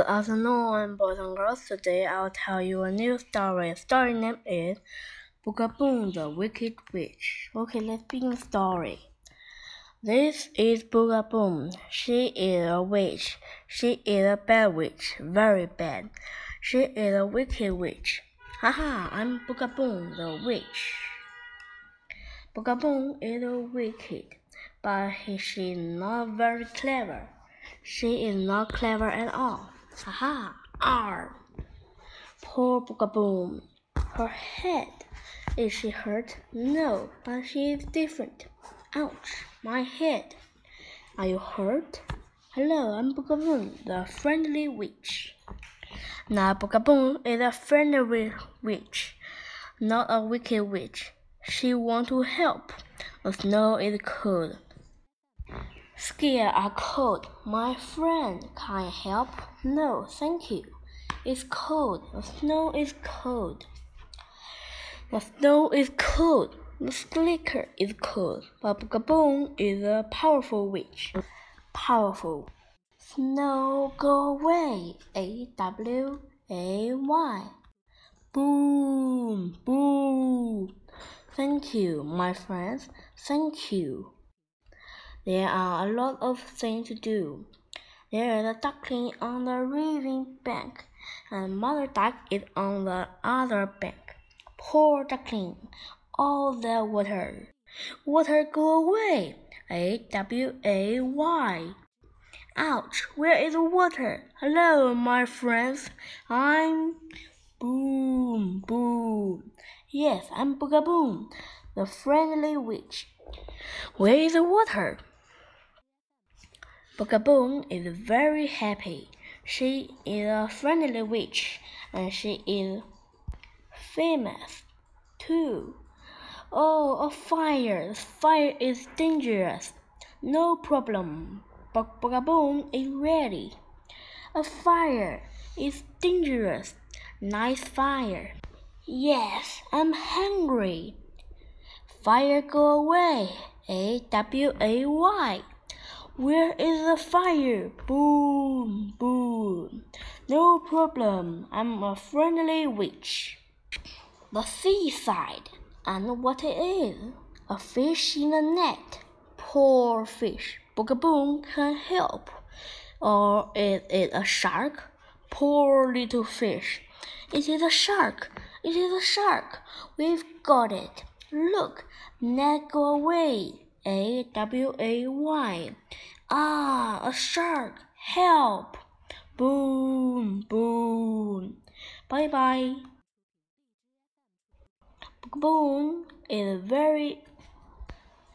Good afternoon, boys and girls. Today I'll tell you a new story. Story name is Bugaboo the Wicked Witch. Okay, let's begin the story. This is Bugaboo. She is a witch. She is a bad witch, very bad. She is a wicked witch. Haha, I'm Bugaboo the witch. Bugaboo is a wicked, but she's not very clever. She is not clever at all. Haha! R. Poor Bugaboo. Her head. Is she hurt? No, but she is different. Ouch! My head. Are you hurt? Hello, I'm Bugaboo, the friendly witch. Now Bugaboo is a friendly witch, not a wicked witch. She wants to help. The snow is cold. Scared are cold. My friend, can I help? No, thank you. It's cold. The snow is cold. The snow is cold. The slicker is cold. But is a powerful witch. Powerful. Snow go away. A W A Y. Boom, boom. Thank you, my friends. Thank you. There are a lot of things to do. There is a duckling on the river bank, and Mother Duck is on the other bank. Poor duckling, all the water. Water go away. A W A Y. Ouch, where is the water? Hello, my friends. I'm Boom Boom. Yes, I'm Bugaboo, the friendly witch. Where is the water? Bugaboo is very happy. She is a friendly witch, and she is famous too. Oh, a fire! Fire is dangerous. No problem. Bugaboo is ready. A fire is dangerous. Nice fire. Yes, I'm hungry. Fire go away. A W A Y. Where is the fire? Boom, boom. No problem. I'm a friendly witch. The seaside. And what it is? A fish in a net. Poor fish. Bugaboo can help. Or is it a shark? Poor little fish. It is a shark. It is a shark. We've got it. Look, net go away. A W A Y. Ah, a shark! Help! Boom, boom. Bye bye. Boom is very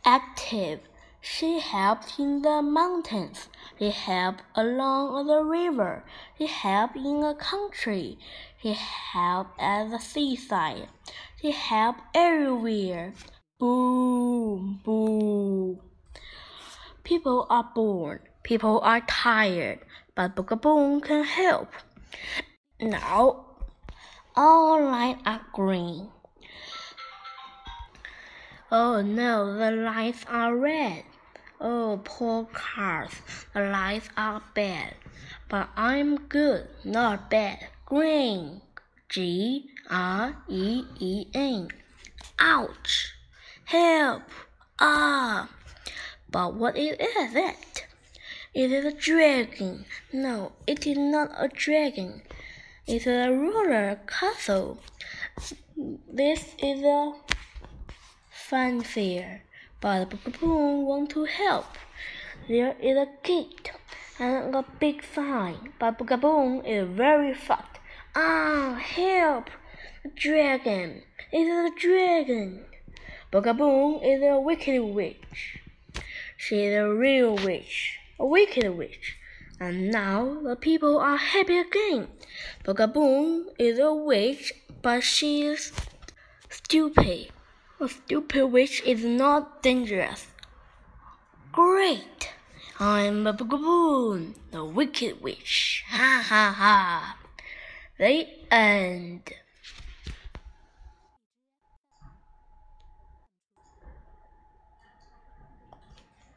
active. She helps in the mountains. She helps along the river. She helps in the country. She helps at the seaside. She helps everywhere. Boom, boom. People are born, people are tired, but Bugaboo can help. Now, all lights are green. Oh no, the lights are red. Oh, poor cars, the lights are bad. But I'm good, not bad. Green. G R E E N. Ouch! Help! Ah! But what is it? It is a dragon. No, it is not a dragon. It's a roller castle. This is a fanfare, but Bugaboo want to help. There is a gate and a big sign, but Bugaboo is very fat. Ah, help! Dragon! It is a dragon! Bugaboo is a wicked witch. She is a real witch, a wicked witch. And now the people are happy again. Bugaboo is a witch, but she is stupid. A stupid witch is not dangerous. Great! I'm a Bugaboo, the wicked witch. Ha ha ha. The end.